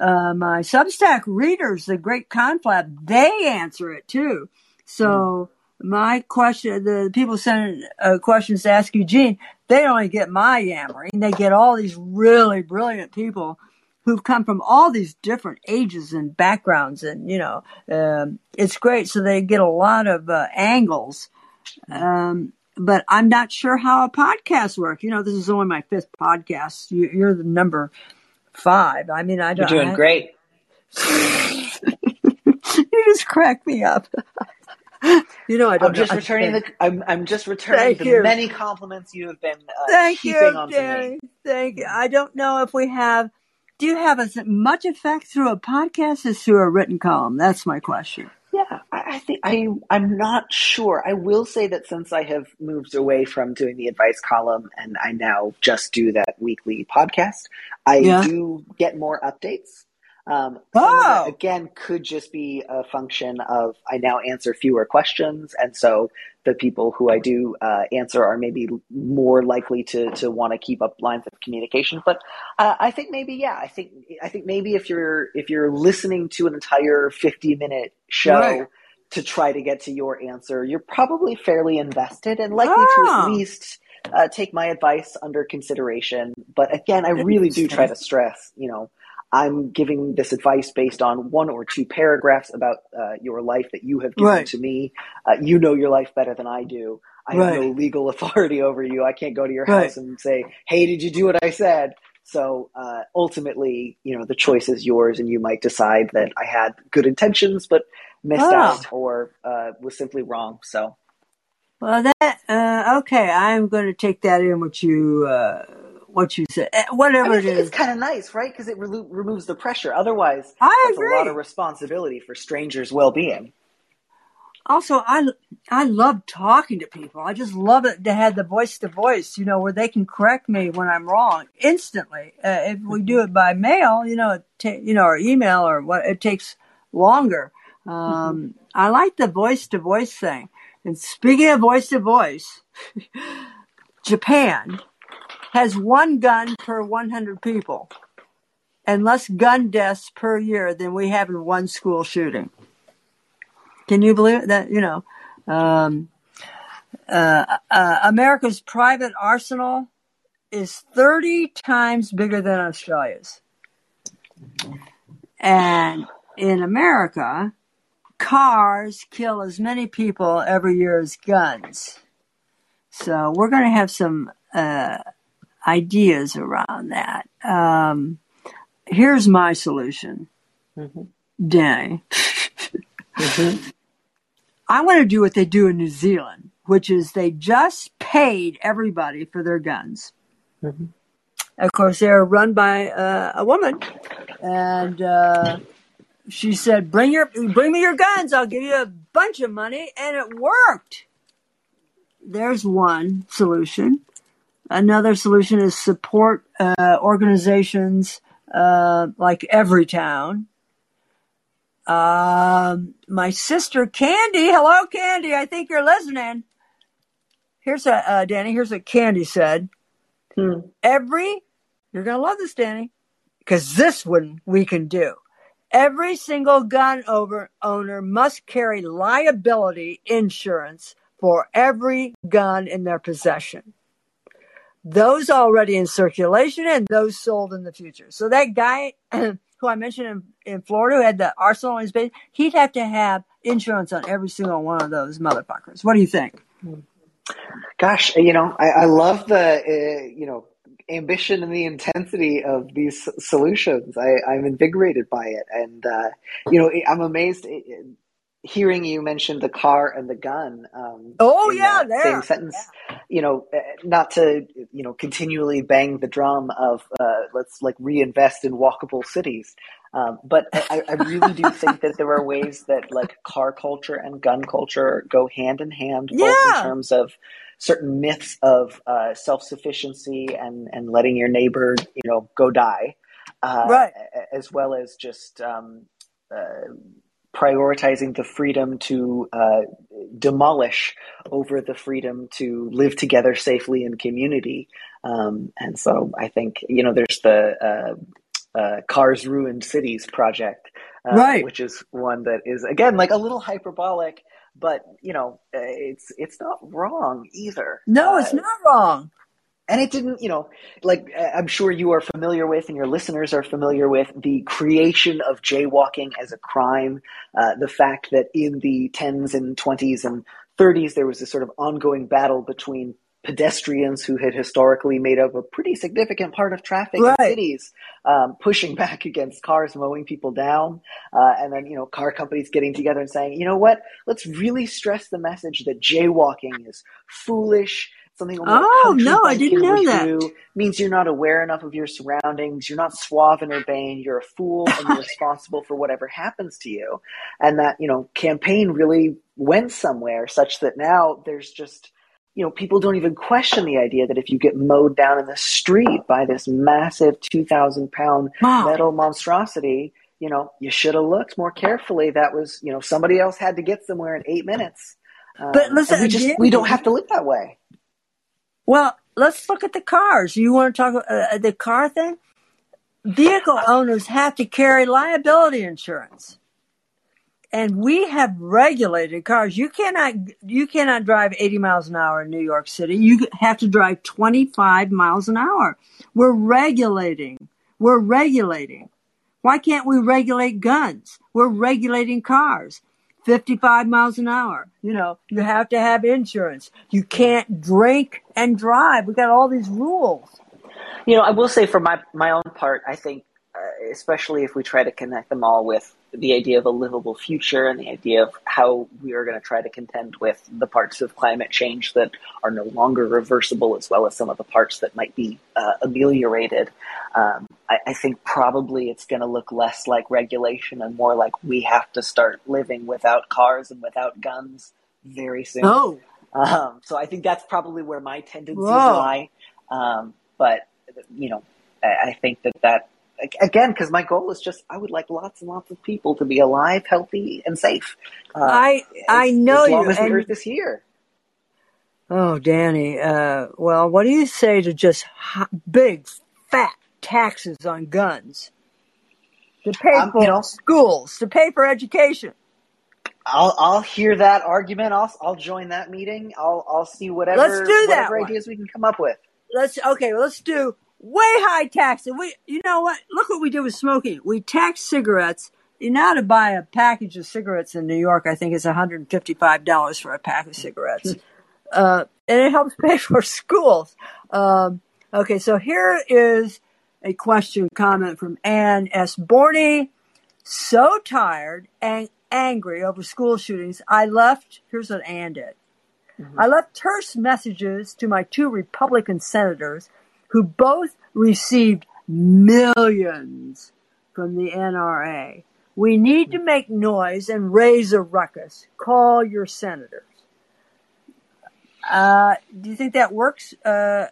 uh, my Substack readers, the Great Conflab, they answer it too. So my question, the people sending uh, questions to ask Eugene, they only get my yammering, they get all these really brilliant people who've come from all these different ages and backgrounds, and you know, um, it's great. So they get a lot of uh, angles. Um, but I'm not sure how a podcast works. You know, this is only my fifth podcast. You, you're the number five. I mean, I don't. You're doing I, great. you just crack me up. you know, I don't I'm just know. returning the. I'm, I'm just returning Thank the you. many compliments you have been uh, Thank you, Danny. Thank you. I don't know if we have. Do you have as much effect through a podcast as through a written column? That's my question. Yeah, I, I think I. I'm not sure. I will say that since I have moved away from doing the advice column and I now just do that weekly podcast, I Yeah. do get more updates. Um, Oh, again could just be a function of I now answer fewer questions, and so the people who I do uh, answer are maybe more likely to to want to keep up lines of communication. But uh, I think maybe yeah, I think I think maybe if you're if you're listening to an entire fifty minute show right. to try to get to your answer, you're probably fairly invested and likely to at Oh, least uh, take my advice under consideration. But again, I really do try to stress, you know, I'm giving this advice based on one or two paragraphs about uh, your life that you have given Right, to me. Uh, you know your life better than I do. I have no legal authority over you. I can't go to your right. house and say, "Hey, did you do what I said?" So uh, ultimately, you know, the choice is yours, and you might decide that I had good intentions but missed Oh, out or uh, was simply wrong. So well, that uh, okay. I'm going to take that in what you uh, what you said. Eh, I Whatever mean, I it think it's kind of nice, right? Because it relo- removes the pressure. Otherwise, I that's a lot of responsibility for strangers' well-being. Also, I I love talking to people. I just love it to have the voice to voice, you know, where they can correct me when I'm wrong instantly. Uh, if we do it by mail, you know, ta- you know, or email or what, it takes longer. Um, I like the voice to voice thing. And speaking of voice to voice, Japan has one gun per 100 people and less gun deaths per year than we have in one school shooting. Can you believe that? You know, um, uh, uh, America's private arsenal is 30 times bigger than Australia's. And in America, cars kill as many people every year as guns. So we're going to have some uh, ideas around that. Um, here's my solution, hmm Danny. hmm I want to do what they do in New Zealand, which is they just paid everybody for their guns. hmm Of course, they're run by uh, a woman, and uh, she said, "Bring your, bring me your guns. I'll give you a bunch of money," and it worked. There's one solution. Another solution is support uh, organizations uh, like Everytown. Um, my sister Candy, hello Candy, I think you're listening. Here's a uh, Danny. Here's what Candy said. Hmm. Every, you're gonna love this, Danny, because this one we can do. Every single gun over owner must carry liability insurance for every gun in their possession. Those already in circulation and those sold in the future. So that guy who I mentioned in, in Florida who had the arsenal in his base, he'd have to have insurance on every single one of those motherfuckers. What do you think? Gosh, you know, I, I love the uh, you know ambition and the intensity of these solutions. I, I'm invigorated by it, and uh, you know, I'm amazed hearing you mention the car and the gun. Um, Oh yeah, there. same sentence. You know, uh, not to you know continually bang the drum of uh, let's like reinvest in walkable cities. Um, but I, I really do think that there are ways that like car culture and gun culture go hand in hand, both in terms of certain myths of uh, self sufficiency and and letting your neighbor you know go die, uh, Right. as well as just um, uh, prioritizing the freedom to uh, demolish over the freedom to live together safely in community. Um, and so I think you know there's the uh, uh, Cars Ruined Cities project, uh, Right. which is one that is again like a little hyperbolic, but you know it's it's not wrong either. No, it's Uh, not wrong. And it didn't, you know, like uh, I'm sure you are familiar with, and your listeners are familiar with the creation of jaywalking as a crime. Uh, the fact that in the 10s and 20s and 30s, there was this sort of ongoing battle between pedestrians who had historically made up a pretty significant part of traffic Right. in cities, um, pushing back against cars mowing people down, uh, and then you know car companies getting together and saying, you know what, let's really stress the message that jaywalking is foolish. Something Oh, no, I didn't know that. means you're not aware enough of your surroundings. You're not suave and urbane. You're a fool and you're responsible for whatever happens to you. And that, you know, campaign really went somewhere such that now there's just, you know, people don't even question the idea that if you get mowed down in the street by this massive 2,000 pound Wow. metal monstrosity, you know, you should have looked more carefully. That was, you know, somebody else had to get somewhere in eight minutes. Um, But listen, we just, again- we don't have to live that way. Well, let's look at the cars. You want to talk uh, the car thing? Vehicle owners have to carry liability insurance. And we have regulated cars. You cannot you cannot drive 80 miles an hour in New York City. You have to drive 25 miles an hour. We're regulating. We're regulating. Why can't we regulate guns? We're regulating cars. 55 miles an hour. You know, you have to have insurance. You can't drink and drive. We got all these rules. You know, I will say for my my own part, I think, uh, especially if we try to connect them all with the idea of a livable future and the idea of how we are going to try to contend with the parts of climate change that are no longer reversible, as well as some of the parts that might be uh, ameliorated. Um, I, I think probably it's going to look less like regulation and more like we have to start living without cars and without guns very soon. Oh, Um, so I think that's probably where my tendencies Whoa. lie. Um, but you know, I, I think that that again, because my goal is just I would like lots and lots of people to be alive, healthy, and safe. Uh, I I as- know as long you. as the and- Earth is here. oh, Danny. Uh, well, what do you say to just ho- big fat taxes on guns to pay Um, for you know- schools, to pay for education? I'll I'll hear that argument. I'll I'll join that meeting. I'll I'll see whatever Let's do that whatever one. ideas we can come up with. let's okay let's do way high taxes we you know what? Look what we did with smoking. We tax cigarettes. You know to buy a package of cigarettes in new york? I think it's $155 for a pack of cigarettes. Uh, and it helps pay for schools. Um, okay so here is a question comment from ann s. Borney. So tired and angry over school shootings i left here's what ann did. I left terse messages to my two Republican senators who both received millions from the NRA. We need to make noise and raise a ruckus. Call your senators. Uh, do you think that works? Uh,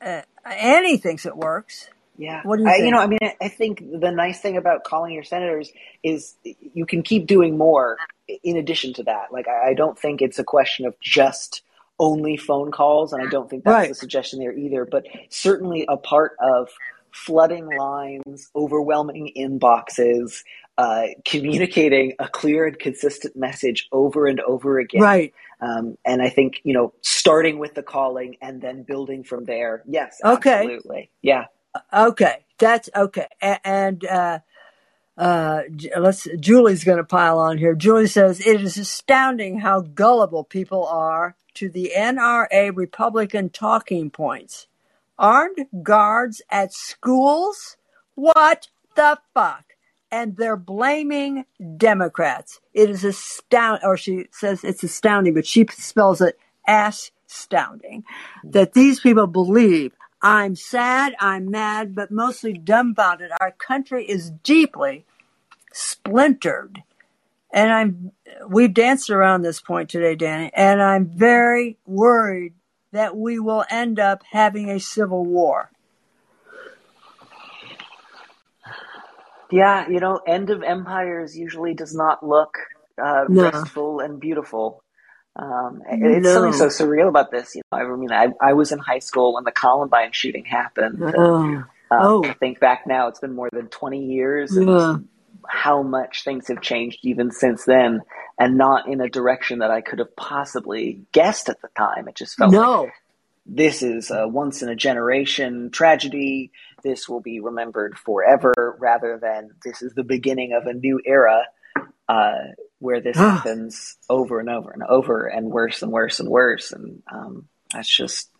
uh, Annie thinks it works. Yeah. What do you I, think? you know, I mean, I think the nice thing about calling your senators is you can keep doing more in addition to that. Like, I, I don't think it's a question of just only phone calls, and I don't think that's Right. the suggestion there either, but certainly a part of flooding lines, overwhelming inboxes, uh, communicating a clear and consistent message over and over again. Right. Um, and I think, you know, starting with the calling and then building from there. Yes, Okay. absolutely. Yeah. Okay, that's okay. A- and uh, uh, let's. Julie's going to pile on here. Julie says it is astounding how gullible people are to the NRA Republican talking points. Armed guards at schools? What the fuck? And they're blaming Democrats. It is astounding, or she says it's astounding, but she spells it ass astounding that these people believe I'm sad, I'm mad, but mostly dumbfounded. Our country is deeply splintered. And I'm, we've danced around this point today, Danny, and I'm very worried that we will end up having a civil war. Yeah, you know, end of empires usually does not look uh, No. restful and beautiful. Um, it- it's something so surreal about this. You know, I mean, I, I was in high school when the Columbine shooting happened. and, Oh, uh, oh. I think back now, it's been more than 20 years. and yeah. How much things have changed even since then, and not in a direction that I could have possibly guessed at the time. It just felt like No. this is a once in a generation tragedy. This will be remembered forever, rather than this is the beginning of a new era uh, where this happens over and over and over, and worse and worse and worse. And um, that's just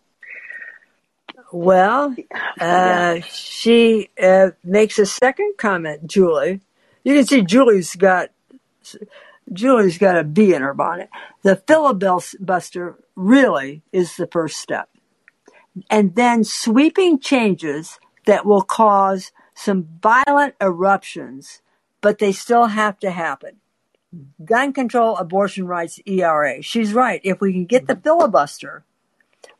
Well, yeah. uh, she uh, makes a second comment, Julie. You can see Julie's got Julie's got a bee in her bonnet. The filibuster really is the first step. And then sweeping changes that will cause some violent eruptions, but they still have to happen. Gun control, abortion rights, ERA. She's right. If we can get the filibuster,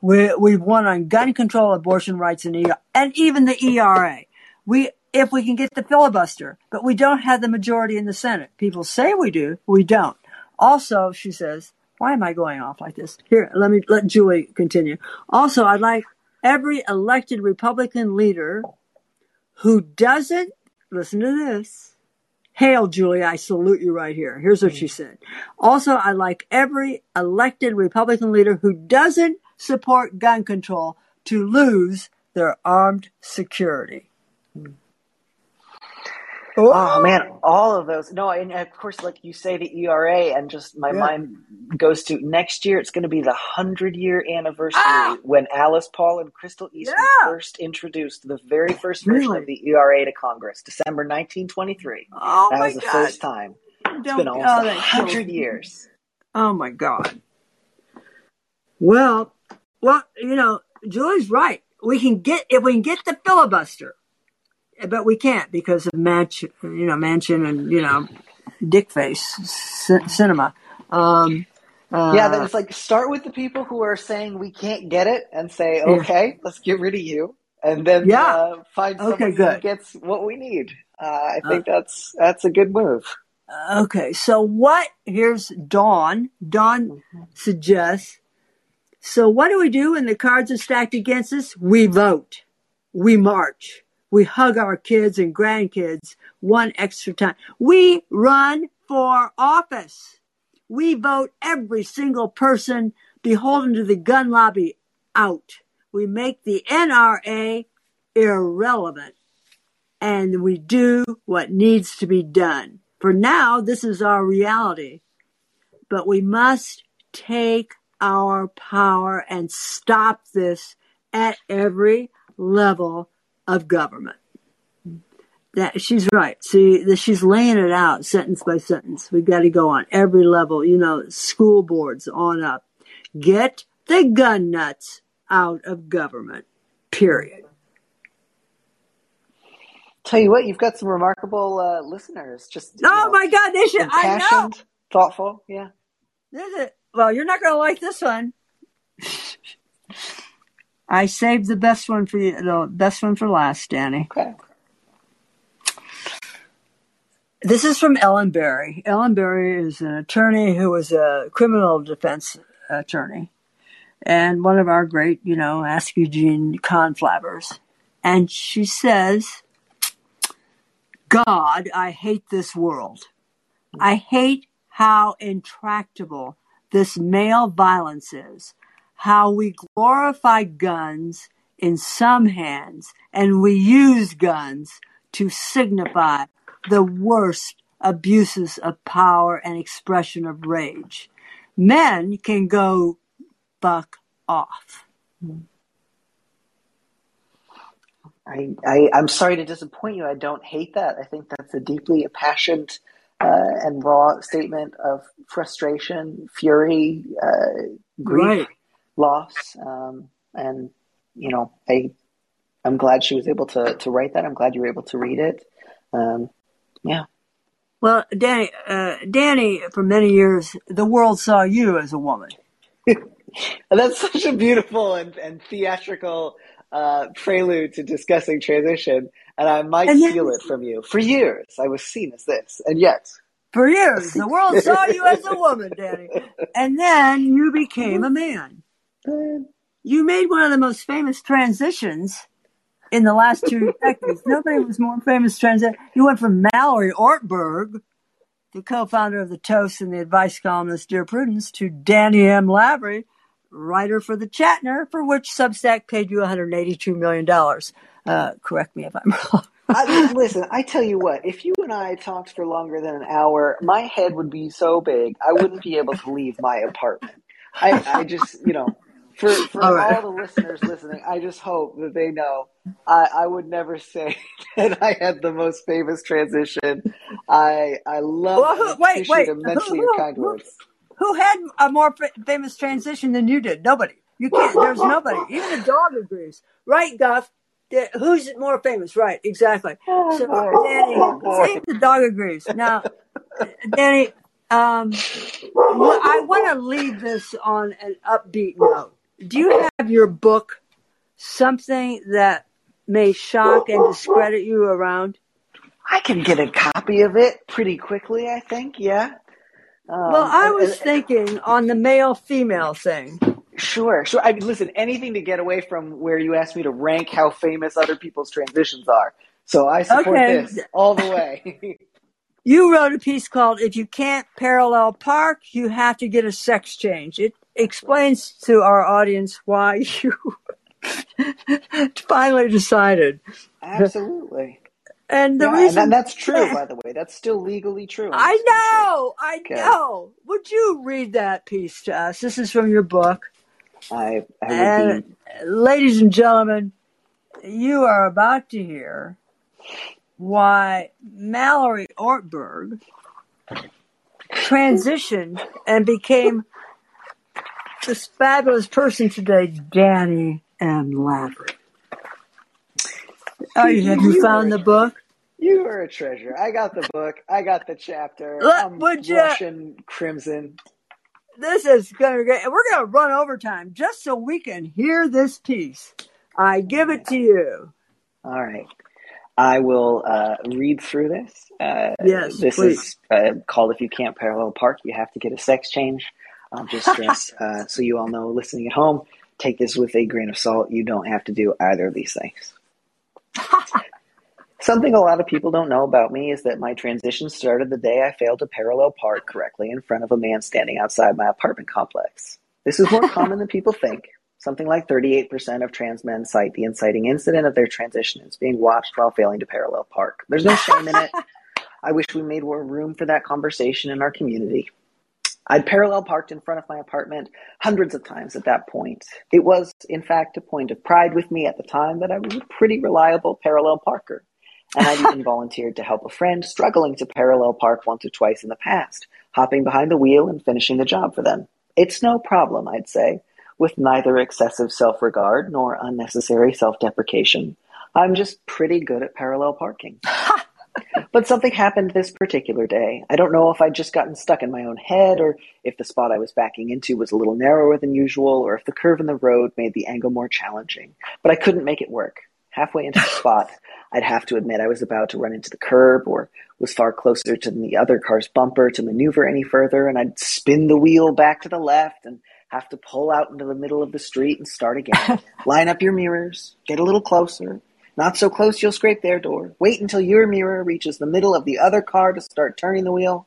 we, we've won on gun control, abortion rights, and, ER, and even the ERA. We, if we can get the filibuster, but we don't have the majority in the Senate. People say we do, we don't. Also, she says, why am I going off like this? Here, let me let Julie continue. Also, I'd like every elected Republican leader who doesn't listen to this. Hail, Julie, I salute you right here. Here's what she mm-hmm. said. Also, I like every elected Republican leader who doesn't support gun control to lose their armed security. Mm-hmm. Oh man, all of those. No, and of course, like you say, the ERA, and just my Yeah. mind goes to next year. It's going to be the hundred year anniversary Ah! when Alice Paul and Crystal Eastman Yeah. first introduced the very first version Really? of the ERA to Congress, December 1923. Oh that my was the God. first time. It's Don't- been oh, almost hundred years. Oh my God. Well, well, you know, Julie's right. We can get if we can get the filibuster, but we can't because of Manch, you know, Manchin and you know, Dickface c- Sinema. Um, uh, yeah, it's like start with the people who are saying we can't get it, and say, okay, let's get rid of you, and then Yeah. uh, find Okay, someone who gets what we need. Uh, I think that's that's a good move. Okay, so what? Here's Dawn. Dawn suggests. So what do we do when the cards are stacked against us? We vote. We march. We hug our kids and grandkids one extra time. We run for office. We vote every single person beholden to the gun lobby out. We make the NRA irrelevant and we do what needs to be done. For now, this is our reality, but we must take our power and stop this at every level of government. That she's right. See, that she's laying it out sentence by sentence. We've got to go on every level. You know, school boards on up. Get the gun nuts out of government. Period. tell you what, you've got some remarkable uh, listeners. Just Oh know, my God, they should. I know. thoughtful. Yeah. This is, well, you're not going to like this one. I saved the best one for you. The best one for last, Danny. Okay. This is from Ellen Berry. Ellen Berry is an attorney who was a criminal defense attorney and one of our great, you know, Ask Eugene conflabbers. And she says, God, I hate this world. I hate how intractable this male violence is, how we glorify guns in some hands and we use guns to signify the worst abuses of power and expression of rage. Men can go buck off. I, I, I'm sorry to disappoint you. I don't hate that. I think that's a deeply impassioned uh, and raw statement of frustration, fury, uh, grief, Right. Loss. Um, and, you know, I, I'm glad she was able to, to write that. I'm glad you were able to read it. Um, yeah. Well, Danny, uh, Danny, for many years, the world saw you as a woman. And that's such a beautiful and, and theatrical uh, prelude to discussing transition. And I might And yet- steal it from you. For years, I was seen as this. And yet, For years, the world saw you as a woman, Danny. And then you became a man. You made one of the most famous transitions in the last two decades. Nobody was more famous transition. You went from Mallory Ortberg, the co-founder of the Toast and the advice columnist Dear Prudence, to Danny M. Lavery, writer for the Chatner, for which Substack paid you $182 million. Uh, correct me if I'm wrong. I, listen, I tell you what, if you and I talked for longer than an hour, my head would be so big, I wouldn't be able to leave my apartment. I, I just, you know, for, for All all, right. the listeners listening, I just hope that they know I, I would never say that I had the most famous transition. I I love Well, who- wait, wait. immensely Who- your who- kind words. Who had a more famous transition than you did? Nobody. You can't. There's nobody. Even the dog agrees. Right, Guff? Who's more famous? Right, exactly. So, Danny, if the dog agrees. Now, Danny, um, I want to leave this on an upbeat note. Do you have your book, something that may shock and discredit you around? I can get a copy of it pretty quickly, I think, yeah. Um, Well, I and- was and- thinking on the male female thing. Sure, sure. I mean, listen, anything to get away from where you asked me to rank how famous other people's transitions are. So I support Okay. this all the way. You wrote a piece called If You Can't Parallel Park, You Have to Get a Sex Change. It explains to our audience why you finally decided. Absolutely. And the Yeah, reason that- that's true, by the way. That's still legally true. I know, I Okay. know. Would you read that piece to us? This is from your book. I, I And be. ladies and gentlemen, you are about to hear why Mallory Ortberg transitioned and became this fabulous person today, Danny M. Lavery. Oh, you- have you found the book? You are a treasure. I got the book. I got the chapter. Look, would ya- Russian crimson. This is going to get, we're going to run overtime just so we can hear this piece. I give it to you. All right. I will uh, read through this. Uh, Yes, this please. is uh, called If You Can't Parallel Park, You Have to Get a Sex Change. I'll just stress, uh, so you all know listening at home, take this with a grain of salt. You don't have to do either of these things. Something a lot of people don't know about me is that my transition started the day I failed to parallel park correctly in front of a man standing outside my apartment complex. This is more common than people think. Something like 38% of trans men cite the inciting incident of their transition as being watched while failing to parallel park. There's no shame in it. I wish we made more room for that conversation in our community. I'd parallel parked in front of my apartment hundreds of times at that point. It was, in fact, a point of pride with me at the time that I was a pretty reliable parallel parker. And I'd even volunteered to help a friend struggling to parallel park once or twice in the past, hopping behind the wheel and finishing the job for them. It's no problem, I'd say, with neither excessive self regard nor unnecessary self deprecation. I'm just pretty good at parallel parking. but something happened this particular day. I don't know if I'd just gotten stuck in my own head, or if the spot I was backing into was a little narrower than usual, or if the curve in the road made the angle more challenging. But I couldn't make it work. Halfway into the spot, I'd have to admit I was about to run into the curb, or was far closer to the other car's bumper to maneuver any further, and I'd spin the wheel back to the left and have to pull out into the middle of the street and start again. Line up your mirrors, get a little closer, not so close you'll scrape their door. Wait until your mirror reaches the middle of the other car to start turning the wheel.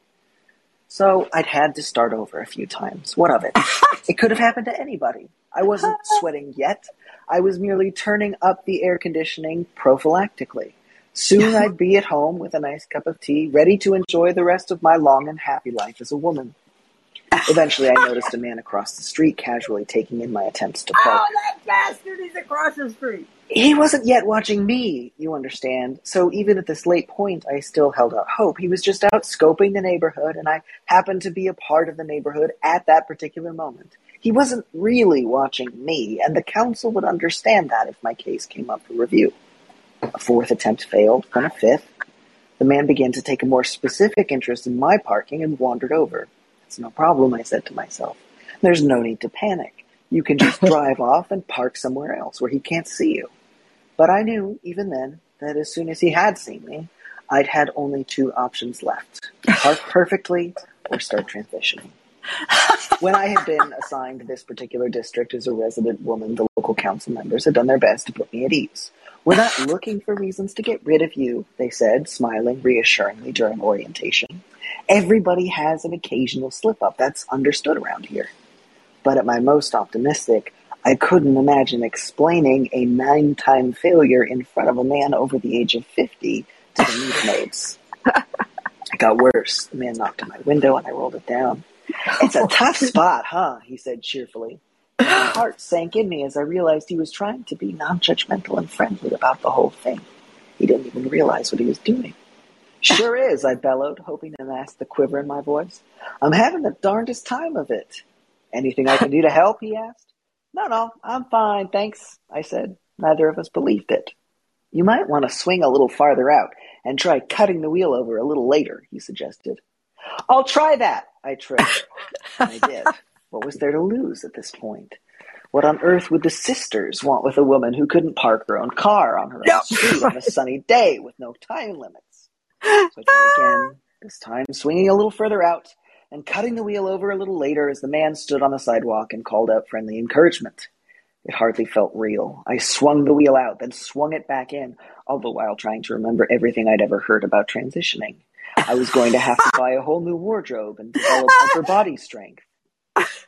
So I'd had to start over a few times. What of it? it could have happened to anybody. I wasn't sweating yet. I was merely turning up the air conditioning prophylactically. Soon I'd be at home with a nice cup of tea, ready to enjoy the rest of my long and happy life as a woman. Eventually, I noticed a man across the street casually taking in my attempts to park. Oh, that bastard! He's across the street. He wasn't yet watching me, you understand. So even at this late point, I still held out hope. He was just out scoping the neighborhood, and I happened to be a part of the neighborhood at that particular moment. He wasn't really watching me, and the council would understand that if my case came up for review. A fourth attempt failed, then a fifth. The man began to take a more specific interest in my parking and wandered over. It's no problem, I said to myself. There's no need to panic. You can just drive off and park somewhere else where he can't see you. But I knew, even then, that as soon as he had seen me, I'd had only two options left park perfectly or start transitioning. when I had been assigned this particular district as a resident woman, the local council members had done their best to put me at ease. We're not looking for reasons to get rid of you, they said, smiling reassuringly during orientation. Everybody has an occasional slip up. That's understood around here. But at my most optimistic, I couldn't imagine explaining a nine time failure in front of a man over the age of 50 to the meat mates. It got worse. The man knocked on my window and I rolled it down. It's a tough spot, huh? He said cheerfully. My heart sank in me as I realized he was trying to be non judgmental and friendly about the whole thing. He didn't even realize what he was doing. Sure is, I bellowed, hoping to mask the quiver in my voice. I'm having the darndest time of it. Anything I can do to help? he asked. No, no, I'm fine, thanks, I said. Neither of us believed it. You might want to swing a little farther out and try cutting the wheel over a little later, he suggested. I'll try that, I tripped. I did. What was there to lose at this point? What on earth would the sisters want with a woman who couldn't park her own car on her own street on a sunny day with no time limits? So I tried again, this time swinging a little further out and cutting the wheel over a little later as the man stood on the sidewalk and called out friendly encouragement. It hardly felt real. I swung the wheel out, then swung it back in, all the while trying to remember everything I'd ever heard about transitioning. I was going to have to buy a whole new wardrobe and develop upper body strength.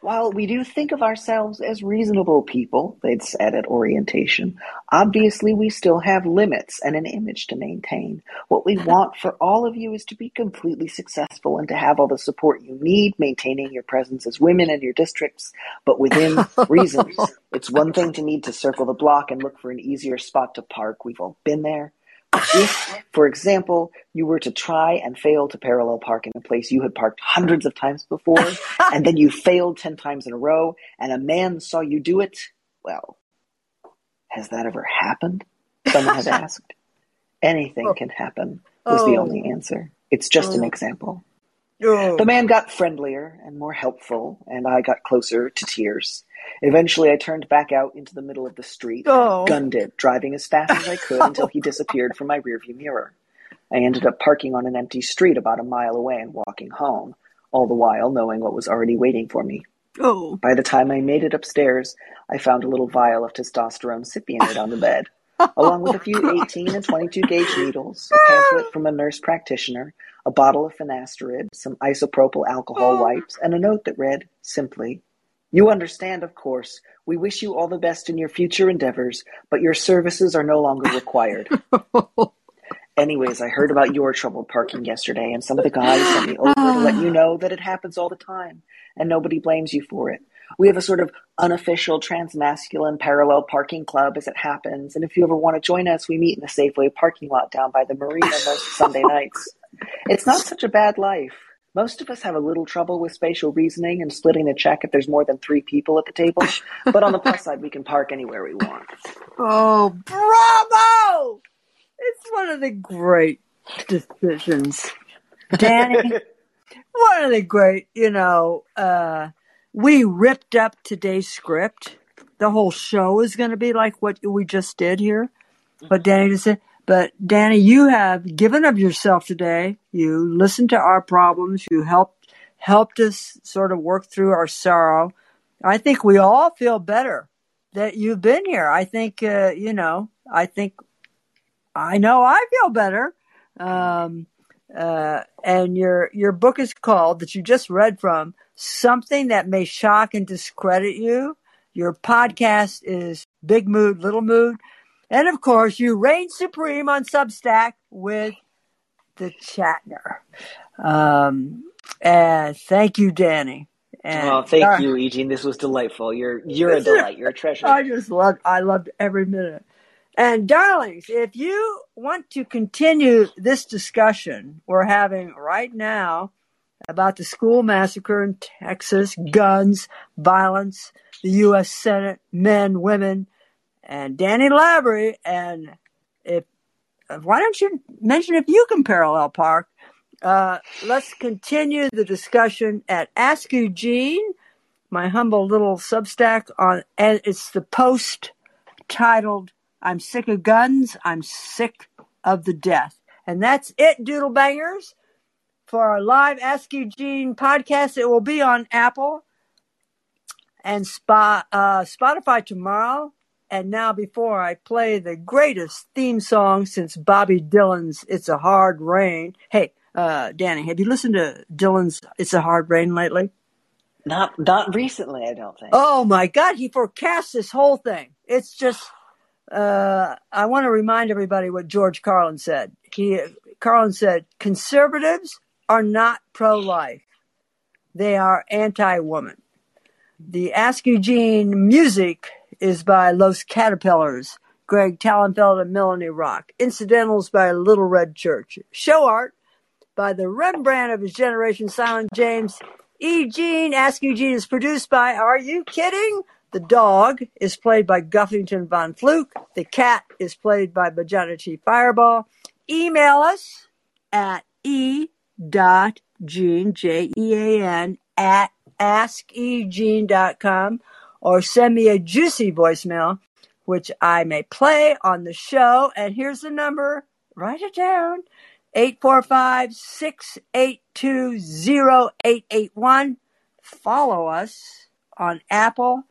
While we do think of ourselves as reasonable people, they'd said at orientation, obviously we still have limits and an image to maintain. What we want for all of you is to be completely successful and to have all the support you need, maintaining your presence as women in your districts, but within reasons. It's one thing to need to circle the block and look for an easier spot to park. We've all been there. If, for example, you were to try and fail to parallel park in a place you had parked hundreds of times before, and then you failed 10 times in a row, and a man saw you do it, well, has that ever happened? Someone had asked. Anything oh. can happen, was the Oh. only answer. It's just an oh. example. Oh. The man got friendlier and more helpful, and I got closer to tears. Eventually, I turned back out into the middle of the street, Oh. gunned it, driving as fast as I could until he disappeared from my rearview mirror. I ended up parking on an empty street about a mile away and walking home, all the while knowing what was already waiting for me. Oh. By the time I made it upstairs, I found a little vial of testosterone cypionate on the bed, along with a few 18 and 22 gauge needles, a pamphlet from a nurse practitioner, a bottle of finasteride, some isopropyl alcohol oh. wipes, and a note that read simply, You understand, of course. We wish you all the best in your future endeavors, but your services are no longer required. Anyways, I heard about your troubled parking yesterday, and some of the guys sent me over to let you ah. know that it happens all the time, and nobody blames you for it. We have a sort of unofficial transmasculine parallel parking club as it happens, and if you ever want to join us, we meet in the Safeway parking lot down by the marina most Sunday nights. It's not such a bad life. most of us have a little trouble with spatial reasoning and splitting the check if there's more than three people at the table. but on the plus side, we can park anywhere we want. Oh, bravo! It's one of the great decisions. Danny, one of the great, you know, uh, we ripped up today's script. The whole show is going to be like what we just did here. But Danny just said, but Danny, you have given of yourself today. You listened to our problems. You helped helped us sort of work through our sorrow. I think we all feel better that you've been here. I think uh, you know. I think I know I feel better. Um, uh, and your your book is called that you just read from something that may shock and discredit you. Your podcast is Big Mood, Little Mood. And of course, you reign supreme on Substack with the Chatner. Um, and thank you, Danny. And oh, thank you, Eugene. This was delightful. You're you're a delight. You're a treasure. I just loved I loved every minute. And darlings, if you want to continue this discussion we're having right now about the school massacre in Texas, guns, violence, the U.S. Senate, men, women, and Danny Lavery. And if why don't you mention if you can parallel park? Uh, let's continue the discussion at Ask Eugene, my humble little Substack on, and it's the post titled "I'm sick of guns. I'm sick of the death," and that's it, Doodle Bangers. For our live Ask Eugene podcast, it will be on Apple and uh, Spotify tomorrow. And now, before I play the greatest theme song since Bobby Dylan's It's a Hard Rain. Hey, uh, Danny, have you listened to Dylan's It's a Hard Rain lately? Not not recently, I don't think. Oh my God, he forecasts this whole thing. It's just, uh, I want to remind everybody what George Carlin said. He, Carlin said, conservatives are not pro life, they are anti woman. The Ask Eugene music is by Los Caterpillars, Greg Tallenfeld and Melanie Rock. Incidentals by Little Red Church. Show art by the Rembrandt of his generation, Silent James. Eugene, Ask Eugene is produced by, are you kidding? The dog is played by Guffington Von Fluke. The cat is played by Bajana T. Fireball. Email us at e dot Jean, J E A N, at askejean.com or send me a juicy voicemail, which I may play on the show. And here's the number, write it down 845 682 0881. Follow us on Apple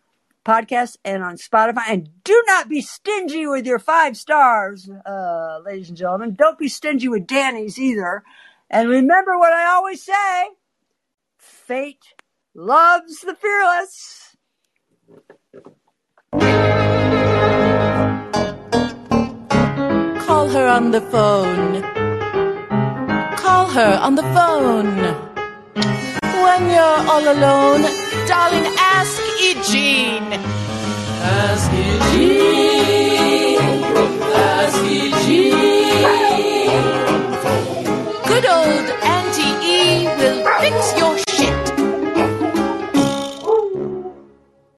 Podcasts and on Spotify. And do not be stingy with your five stars, uh, ladies and gentlemen. Don't be stingy with Danny's either. And remember what I always say fate loves the fearless. Call her on the phone. Call her on the phone. When you're all alone, darling, ask Eugene. Ask Eugene. Ask Eugene. Good old Auntie E will fix your